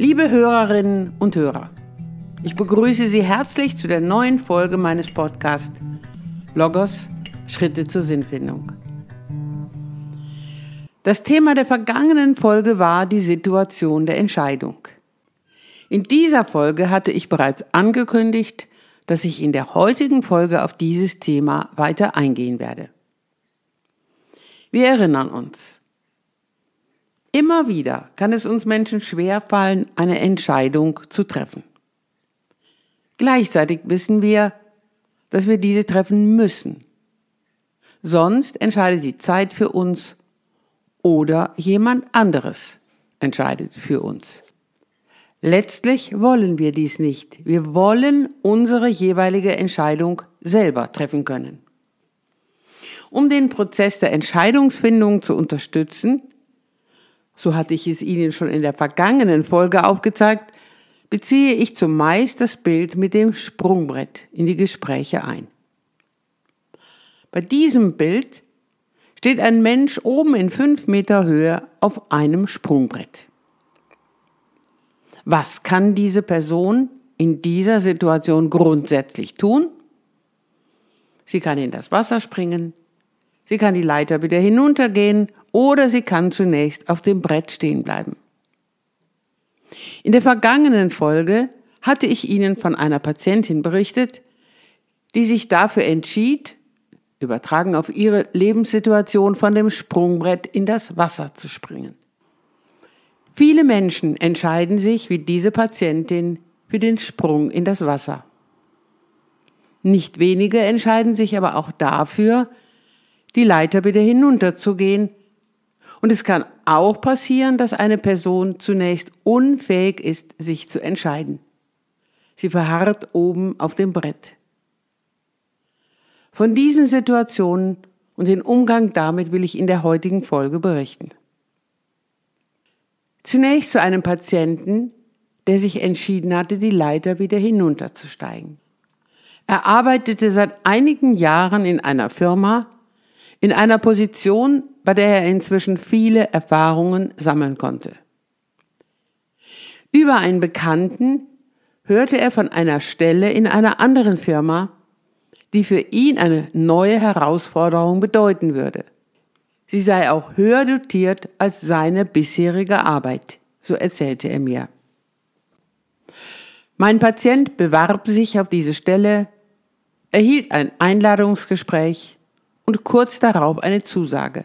Liebe Hörerinnen und Hörer, ich begrüße Sie herzlich zu der neuen Folge meines Podcasts Logos Schritte zur Sinnfindung. Das Thema der vergangenen Folge war die Situation der Entscheidung. In dieser Folge hatte ich bereits angekündigt, dass ich in der heutigen Folge auf dieses Thema weiter eingehen werde. Wir erinnern uns. Immer wieder kann es uns Menschen schwerfallen, eine Entscheidung zu treffen. Gleichzeitig wissen wir, dass wir diese treffen müssen. Sonst entscheidet die Zeit für uns oder jemand anderes entscheidet für uns. Letztlich wollen wir dies nicht. Wir wollen unsere jeweilige Entscheidung selber treffen können. Um den Prozess der Entscheidungsfindung zu unterstützen, so hatte ich es Ihnen schon in der vergangenen Folge aufgezeigt, beziehe ich zumeist das Bild mit dem Sprungbrett in die Gespräche ein. Bei diesem Bild steht ein Mensch oben in fünf Meter Höhe auf einem Sprungbrett. Was kann diese Person in dieser Situation grundsätzlich tun? Sie kann in das Wasser springen, sie kann die Leiter wieder hinuntergehen oder sie kann zunächst auf dem Brett stehen bleiben. In der vergangenen Folge hatte ich Ihnen von einer Patientin berichtet, die sich dafür entschied, übertragen auf ihre Lebenssituation von dem Sprungbrett in das Wasser zu springen. Viele Menschen entscheiden sich, wie diese Patientin, für den Sprung in das Wasser. Nicht wenige entscheiden sich aber auch dafür, die Leiter wieder hinunterzugehen. Und es kann auch passieren, dass eine Person zunächst unfähig ist, sich zu entscheiden. Sie verharrt oben auf dem Brett. Von diesen Situationen und den Umgang damit will ich in der heutigen Folge berichten. Zunächst zu einem Patienten, der sich entschieden hatte, die Leiter wieder hinunterzusteigen. Er arbeitete seit einigen Jahren in einer Firma, in einer Position, bei der er inzwischen viele Erfahrungen sammeln konnte. Über einen Bekannten hörte er von einer Stelle in einer anderen Firma, die für ihn eine neue Herausforderung bedeuten würde. Sie sei auch höher dotiert als seine bisherige Arbeit, so erzählte er mir. Mein Patient bewarb sich auf diese Stelle, erhielt ein Einladungsgespräch und kurz darauf eine Zusage.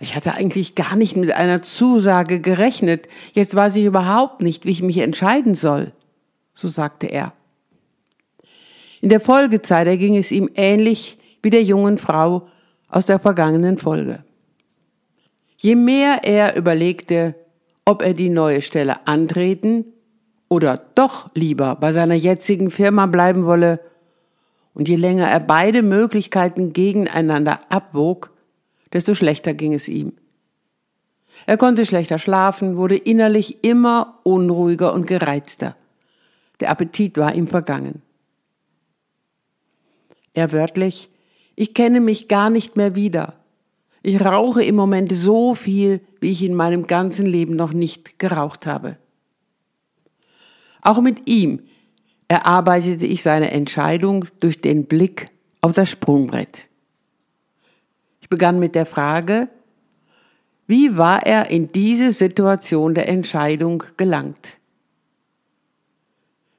Ich hatte eigentlich gar nicht mit einer Zusage gerechnet, jetzt weiß ich überhaupt nicht, wie ich mich entscheiden soll, so sagte er. In der Folgezeit erging es ihm ähnlich wie der jungen Frau aus der vergangenen Folge. Je mehr er überlegte, ob er die neue Stelle antreten oder doch lieber bei seiner jetzigen Firma bleiben wolle, und je länger er beide Möglichkeiten gegeneinander abwog, desto schlechter ging es ihm. Er konnte schlechter schlafen, wurde innerlich immer unruhiger und gereizter. Der Appetit war ihm vergangen. Er wörtlich, ich kenne mich gar nicht mehr wieder. Ich rauche im Moment so viel, wie ich in meinem ganzen Leben noch nicht geraucht habe. Auch mit ihm erarbeitete ich seine Entscheidung durch den Blick auf das Sprungbrett. Ich begann mit der Frage, wie war er in diese Situation der Entscheidung gelangt?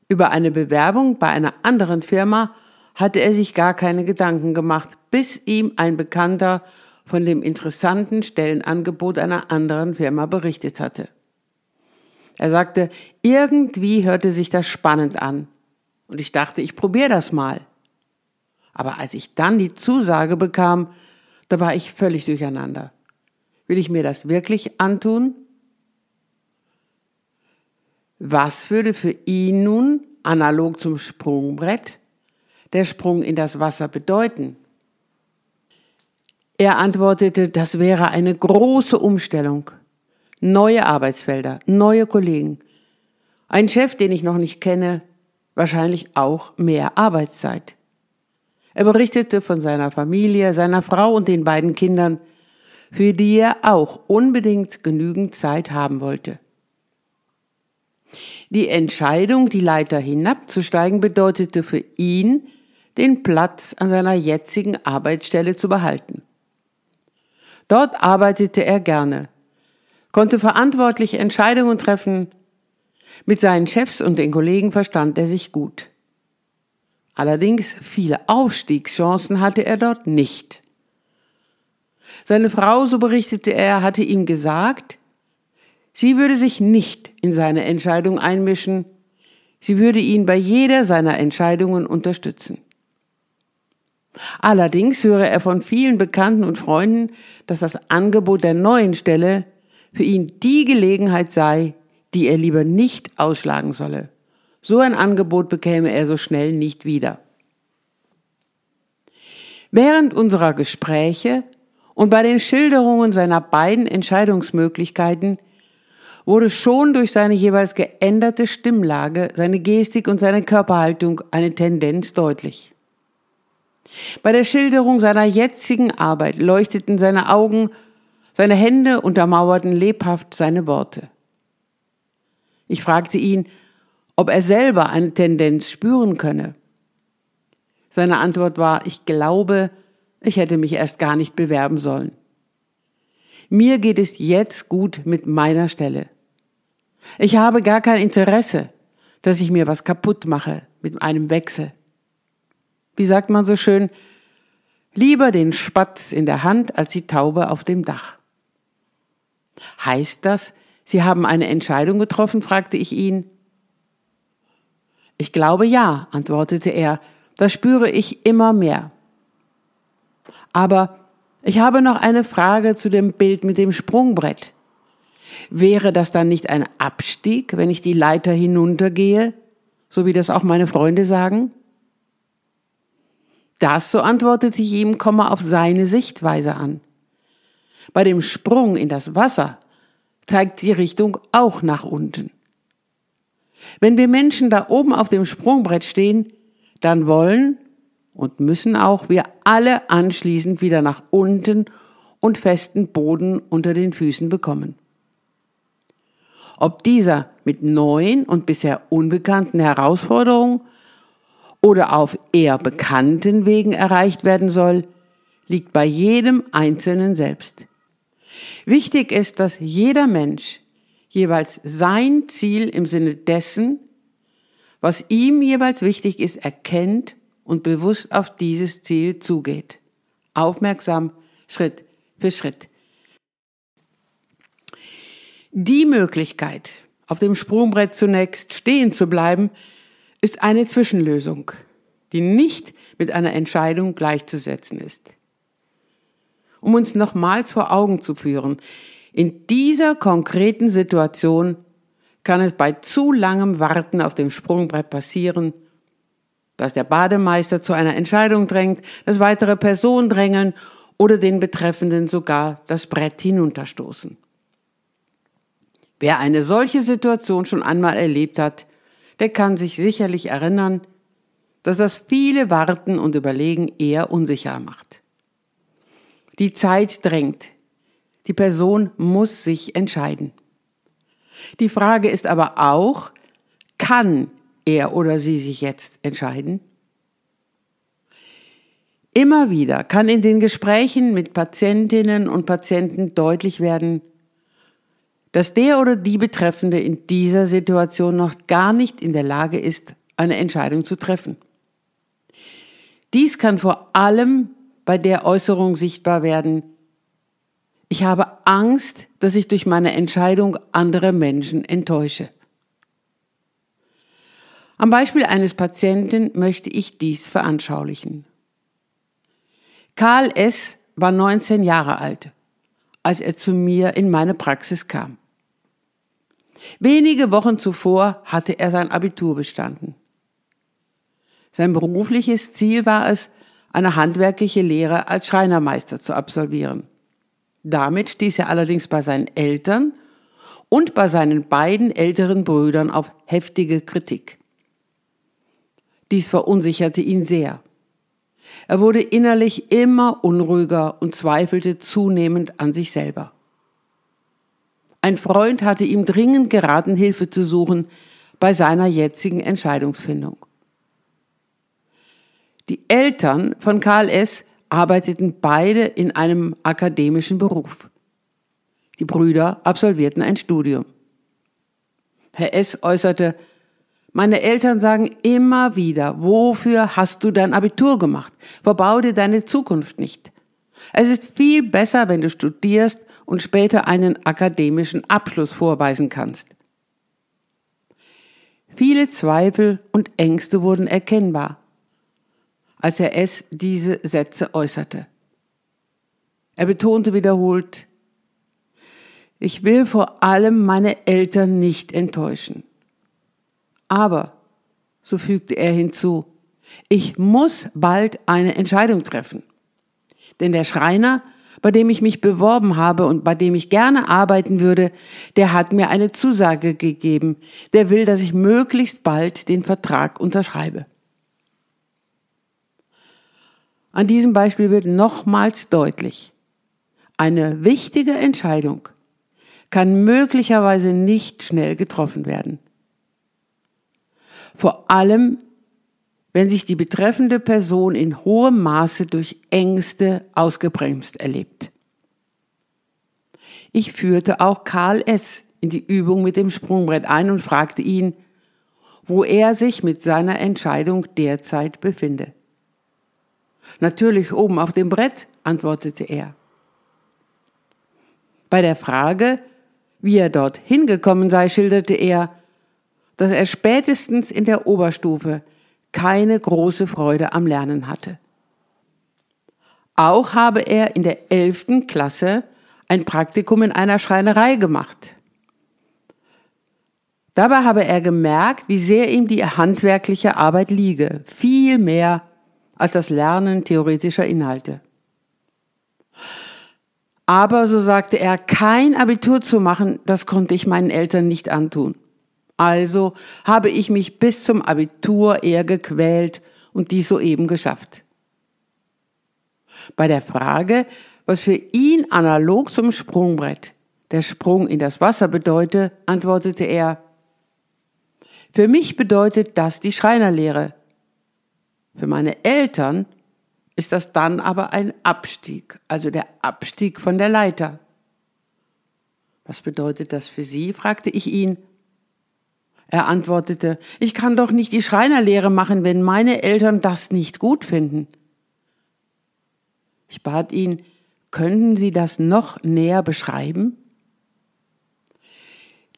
Über eine Bewerbung bei einer anderen Firma hatte er sich gar keine Gedanken gemacht, bis ihm ein Bekannter von dem interessanten Stellenangebot einer anderen Firma berichtet hatte. Er sagte, irgendwie hörte sich das spannend an. Und ich dachte, ich probiere das mal. Aber als ich dann die Zusage bekam, da war ich völlig durcheinander. Will ich mir das wirklich antun? Was würde für ihn nun, analog zum Sprungbrett, der Sprung in das Wasser bedeuten? Er antwortete, das wäre eine große Umstellung. Neue Arbeitsfelder, neue Kollegen. Ein Chef, den ich noch nicht kenne, wahrscheinlich auch mehr Arbeitszeit. Er berichtete von seiner Familie, seiner Frau und den beiden Kindern, für die er auch unbedingt genügend Zeit haben wollte. Die Entscheidung, die Leiter hinabzusteigen, bedeutete für ihn, den Platz an seiner jetzigen Arbeitsstelle zu behalten. Dort arbeitete er gerne, konnte verantwortlich Entscheidungen treffen, mit seinen Chefs und den Kollegen verstand er sich gut. Allerdings viele Aufstiegschancen hatte er dort nicht. Seine Frau, so berichtete er, hatte ihm gesagt, sie würde sich nicht in seine Entscheidung einmischen, sie würde ihn bei jeder seiner Entscheidungen unterstützen. Allerdings höre er von vielen Bekannten und Freunden, dass das Angebot der neuen Stelle für ihn die Gelegenheit sei, die er lieber nicht ausschlagen solle. So ein Angebot bekäme er so schnell nicht wieder. Während unserer Gespräche und bei den Schilderungen seiner beiden Entscheidungsmöglichkeiten wurde schon durch seine jeweils geänderte Stimmlage, seine Gestik und seine Körperhaltung eine Tendenz deutlich. Bei der Schilderung seiner jetzigen Arbeit leuchteten seine Augen, seine Hände untermauerten lebhaft seine Worte. Ich fragte ihn, ob er selber eine Tendenz spüren könne. Seine Antwort war, ich glaube, ich hätte mich erst gar nicht bewerben sollen. Mir geht es jetzt gut mit meiner Stelle. Ich habe gar kein Interesse, dass ich mir was kaputt mache mit einem Wechsel. Wie sagt man so schön, lieber den Spatz in der Hand als die Taube auf dem Dach. Heißt das, Sie haben eine Entscheidung getroffen? fragte ich ihn. Ich glaube ja, antwortete er, das spüre ich immer mehr. Aber ich habe noch eine Frage zu dem Bild mit dem Sprungbrett. Wäre das dann nicht ein Abstieg, wenn ich die Leiter hinuntergehe, so wie das auch meine Freunde sagen? Das, so antwortete ich ihm, komme auf seine Sichtweise an. Bei dem Sprung in das Wasser zeigt die Richtung auch nach unten. Wenn wir Menschen da oben auf dem Sprungbrett stehen, dann wollen und müssen auch wir alle anschließend wieder nach unten und festen Boden unter den Füßen bekommen. Ob dieser mit neuen und bisher unbekannten Herausforderungen oder auf eher bekannten Wegen erreicht werden soll, liegt bei jedem Einzelnen selbst. Wichtig ist, dass jeder Mensch jeweils sein Ziel im Sinne dessen, was ihm jeweils wichtig ist, erkennt und bewusst auf dieses Ziel zugeht. Aufmerksam, Schritt für Schritt. Die Möglichkeit, auf dem Sprungbrett zunächst stehen zu bleiben, ist eine Zwischenlösung, die nicht mit einer Entscheidung gleichzusetzen ist um uns nochmals vor Augen zu führen. In dieser konkreten Situation kann es bei zu langem Warten auf dem Sprungbrett passieren, dass der Bademeister zu einer Entscheidung drängt, dass weitere Personen drängeln oder den Betreffenden sogar das Brett hinunterstoßen. Wer eine solche Situation schon einmal erlebt hat, der kann sich sicherlich erinnern, dass das viele Warten und Überlegen eher unsicher macht. Die Zeit drängt. Die Person muss sich entscheiden. Die Frage ist aber auch, kann er oder sie sich jetzt entscheiden? Immer wieder kann in den Gesprächen mit Patientinnen und Patienten deutlich werden, dass der oder die Betreffende in dieser Situation noch gar nicht in der Lage ist, eine Entscheidung zu treffen. Dies kann vor allem bei der Äußerung sichtbar werden, ich habe Angst, dass ich durch meine Entscheidung andere Menschen enttäusche. Am Beispiel eines Patienten möchte ich dies veranschaulichen. Karl S. war 19 Jahre alt, als er zu mir in meine Praxis kam. Wenige Wochen zuvor hatte er sein Abitur bestanden. Sein berufliches Ziel war es, eine handwerkliche Lehre als Schreinermeister zu absolvieren. Damit stieß er allerdings bei seinen Eltern und bei seinen beiden älteren Brüdern auf heftige Kritik. Dies verunsicherte ihn sehr. Er wurde innerlich immer unruhiger und zweifelte zunehmend an sich selber. Ein Freund hatte ihm dringend geraten, Hilfe zu suchen bei seiner jetzigen Entscheidungsfindung. Die Eltern von Karl S. arbeiteten beide in einem akademischen Beruf. Die Brüder absolvierten ein Studium. Herr S. äußerte, meine Eltern sagen immer wieder, wofür hast du dein Abitur gemacht? Verbau dir deine Zukunft nicht. Es ist viel besser, wenn du studierst und später einen akademischen Abschluss vorweisen kannst. Viele Zweifel und Ängste wurden erkennbar, als er es diese Sätze äußerte. Er betonte wiederholt, ich will vor allem meine Eltern nicht enttäuschen. Aber, so fügte er hinzu, ich muss bald eine Entscheidung treffen. Denn der Schreiner, bei dem ich mich beworben habe und bei dem ich gerne arbeiten würde, der hat mir eine Zusage gegeben. Der will, dass ich möglichst bald den Vertrag unterschreibe. An diesem Beispiel wird nochmals deutlich, eine wichtige Entscheidung kann möglicherweise nicht schnell getroffen werden. Vor allem, wenn sich die betreffende Person in hohem Maße durch Ängste ausgebremst erlebt. Ich führte auch Karl S. in die Übung mit dem Sprungbrett ein und fragte ihn, wo er sich mit seiner Entscheidung derzeit befinde. Natürlich oben auf dem Brett, antwortete er. Bei der Frage, wie er dort hingekommen sei, schilderte er, dass er spätestens in der Oberstufe keine große Freude am Lernen hatte. Auch habe er in der elften Klasse ein Praktikum in einer Schreinerei gemacht. Dabei habe er gemerkt, wie sehr ihm die handwerkliche Arbeit liege, viel mehr als das Lernen theoretischer Inhalte. Aber, so sagte er, kein Abitur zu machen, das konnte ich meinen Eltern nicht antun. Also habe ich mich bis zum Abitur eher gequält und dies soeben geschafft. Bei der Frage, was für ihn analog zum Sprungbrett der Sprung in das Wasser bedeute, antwortete er, für mich bedeutet das die Schreinerlehre. Für meine Eltern ist das dann aber ein Abstieg, also der Abstieg von der Leiter. Was bedeutet das für Sie? fragte ich ihn. Er antwortete, ich kann doch nicht die Schreinerlehre machen, wenn meine Eltern das nicht gut finden. Ich bat ihn, könnten Sie das noch näher beschreiben?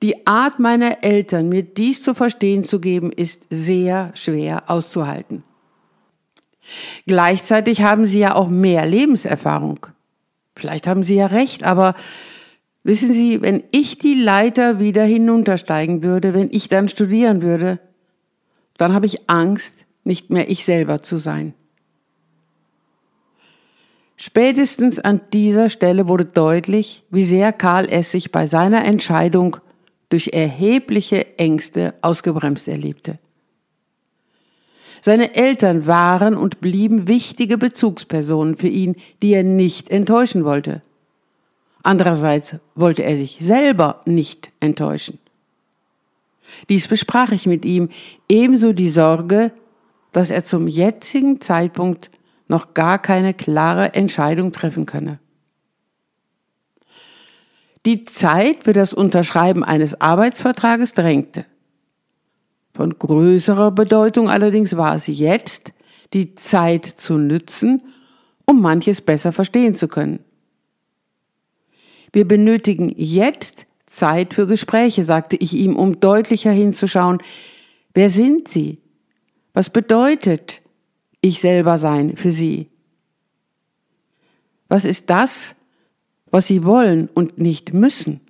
Die Art meiner Eltern, mir dies zu verstehen zu geben, ist sehr schwer auszuhalten. Gleichzeitig haben sie ja auch mehr Lebenserfahrung. Vielleicht haben sie ja recht, aber wissen Sie, wenn ich die Leiter wieder hinuntersteigen würde, wenn ich dann studieren würde, dann habe ich Angst, nicht mehr ich selber zu sein. Spätestens an dieser Stelle wurde deutlich, wie sehr Karl S. sich bei seiner Entscheidung durch erhebliche Ängste ausgebremst erlebte. Seine Eltern waren und blieben wichtige Bezugspersonen für ihn, die er nicht enttäuschen wollte. Andererseits wollte er sich selber nicht enttäuschen. Dies besprach ich mit ihm, ebenso die Sorge, dass er zum jetzigen Zeitpunkt noch gar keine klare Entscheidung treffen könne. Die Zeit für das Unterschreiben eines Arbeitsvertrages drängte. Von größerer Bedeutung allerdings war es jetzt, die Zeit zu nützen, um manches besser verstehen zu können. Wir benötigen jetzt Zeit für Gespräche, sagte ich ihm, um deutlicher hinzuschauen, wer sind Sie? Was bedeutet ich selber sein für Sie? Was ist das, was Sie wollen und nicht müssen?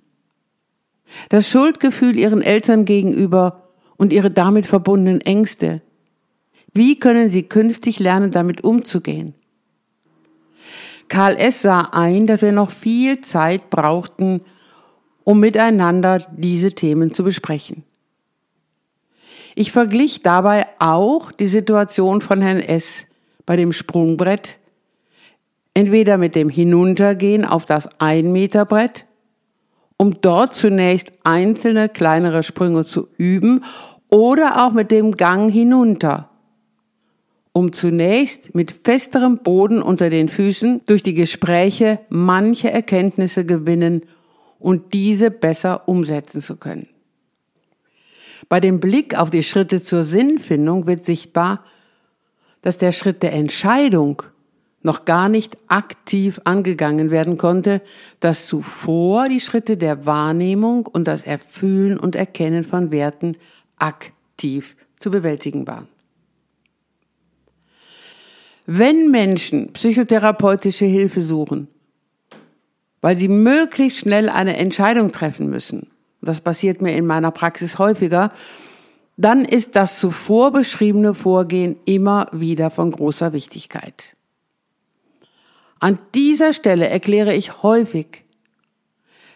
Das Schuldgefühl Ihren Eltern gegenüber und ihre damit verbundenen Ängste. Wie können sie künftig lernen, damit umzugehen? Karl S. sah ein, dass wir noch viel Zeit brauchten, um miteinander diese Themen zu besprechen. Ich verglich dabei auch die Situation von Herrn S. bei dem Sprungbrett, entweder mit dem Hinuntergehen auf das Ein-Meter-Brett um dort zunächst einzelne kleinere Sprünge zu üben oder auch mit dem Gang hinunter, um zunächst mit festerem Boden unter den Füßen durch die Gespräche manche Erkenntnisse gewinnen und diese besser umsetzen zu können. Bei dem Blick auf die Schritte zur Sinnfindung wird sichtbar, dass der Schritt der Entscheidung noch gar nicht aktiv angegangen werden konnte, dass zuvor die Schritte der Wahrnehmung und das Erfühlen und Erkennen von Werten aktiv zu bewältigen waren. Wenn Menschen psychotherapeutische Hilfe suchen, weil sie möglichst schnell eine Entscheidung treffen müssen, das passiert mir in meiner Praxis häufiger, dann ist das zuvor beschriebene Vorgehen immer wieder von großer Wichtigkeit. An dieser Stelle erkläre ich häufig,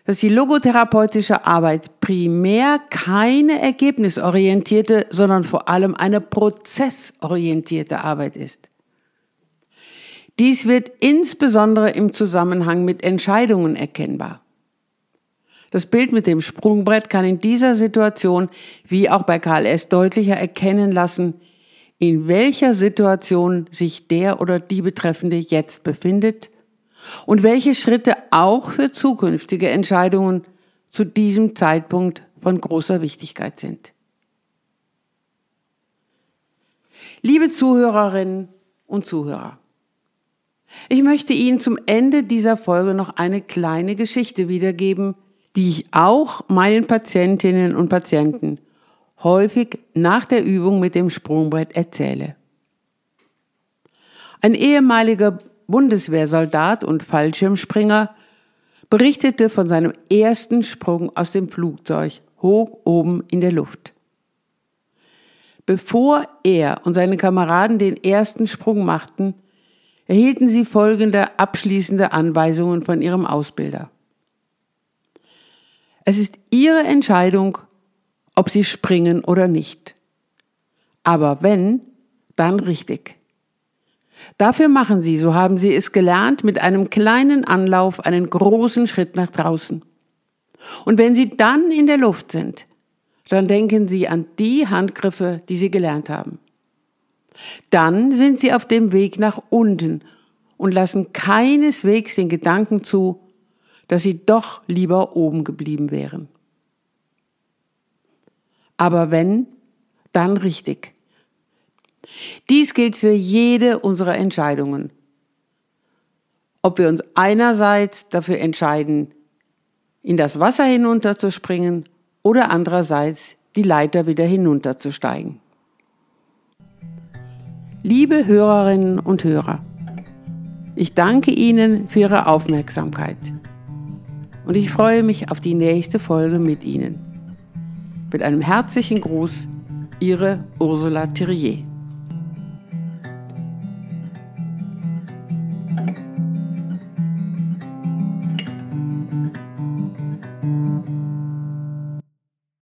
dass die logotherapeutische Arbeit primär keine ergebnisorientierte, sondern vor allem eine prozessorientierte Arbeit ist. Dies wird insbesondere im Zusammenhang mit Entscheidungen erkennbar. Das Bild mit dem Sprungbrett kann in dieser Situation, wie auch bei KLS, deutlicher erkennen lassen, in welcher Situation sich der oder die Betreffende jetzt befindet und welche Schritte auch für zukünftige Entscheidungen zu diesem Zeitpunkt von großer Wichtigkeit sind. Liebe Zuhörerinnen und Zuhörer, ich möchte Ihnen zum Ende dieser Folge noch eine kleine Geschichte wiedergeben, die ich auch meinen Patientinnen und Patienten häufig nach der Übung mit dem Sprungbrett erzähle. Ein ehemaliger Bundeswehrsoldat und Fallschirmspringer berichtete von seinem ersten Sprung aus dem Flugzeug hoch oben in der Luft. Bevor er und seine Kameraden den ersten Sprung machten, erhielten sie folgende abschließende Anweisungen von ihrem Ausbilder. Es ist ihre Entscheidung, ob sie springen oder nicht. Aber wenn, dann richtig. Dafür machen sie, so haben sie es gelernt, mit einem kleinen Anlauf einen großen Schritt nach draußen. Und wenn sie dann in der Luft sind, dann denken sie an die Handgriffe, die sie gelernt haben. Dann sind sie auf dem Weg nach unten und lassen keineswegs den Gedanken zu, dass sie doch lieber oben geblieben wären. Aber wenn, dann richtig. Dies gilt für jede unserer Entscheidungen. Ob wir uns einerseits dafür entscheiden, in das Wasser hinunterzuspringen oder andererseits die Leiter wieder hinunterzusteigen. Liebe Hörerinnen und Hörer, ich danke Ihnen für Ihre Aufmerksamkeit und ich freue mich auf die nächste Folge mit Ihnen. Mit einem herzlichen Gruß, Ihre Ursula Thierrier.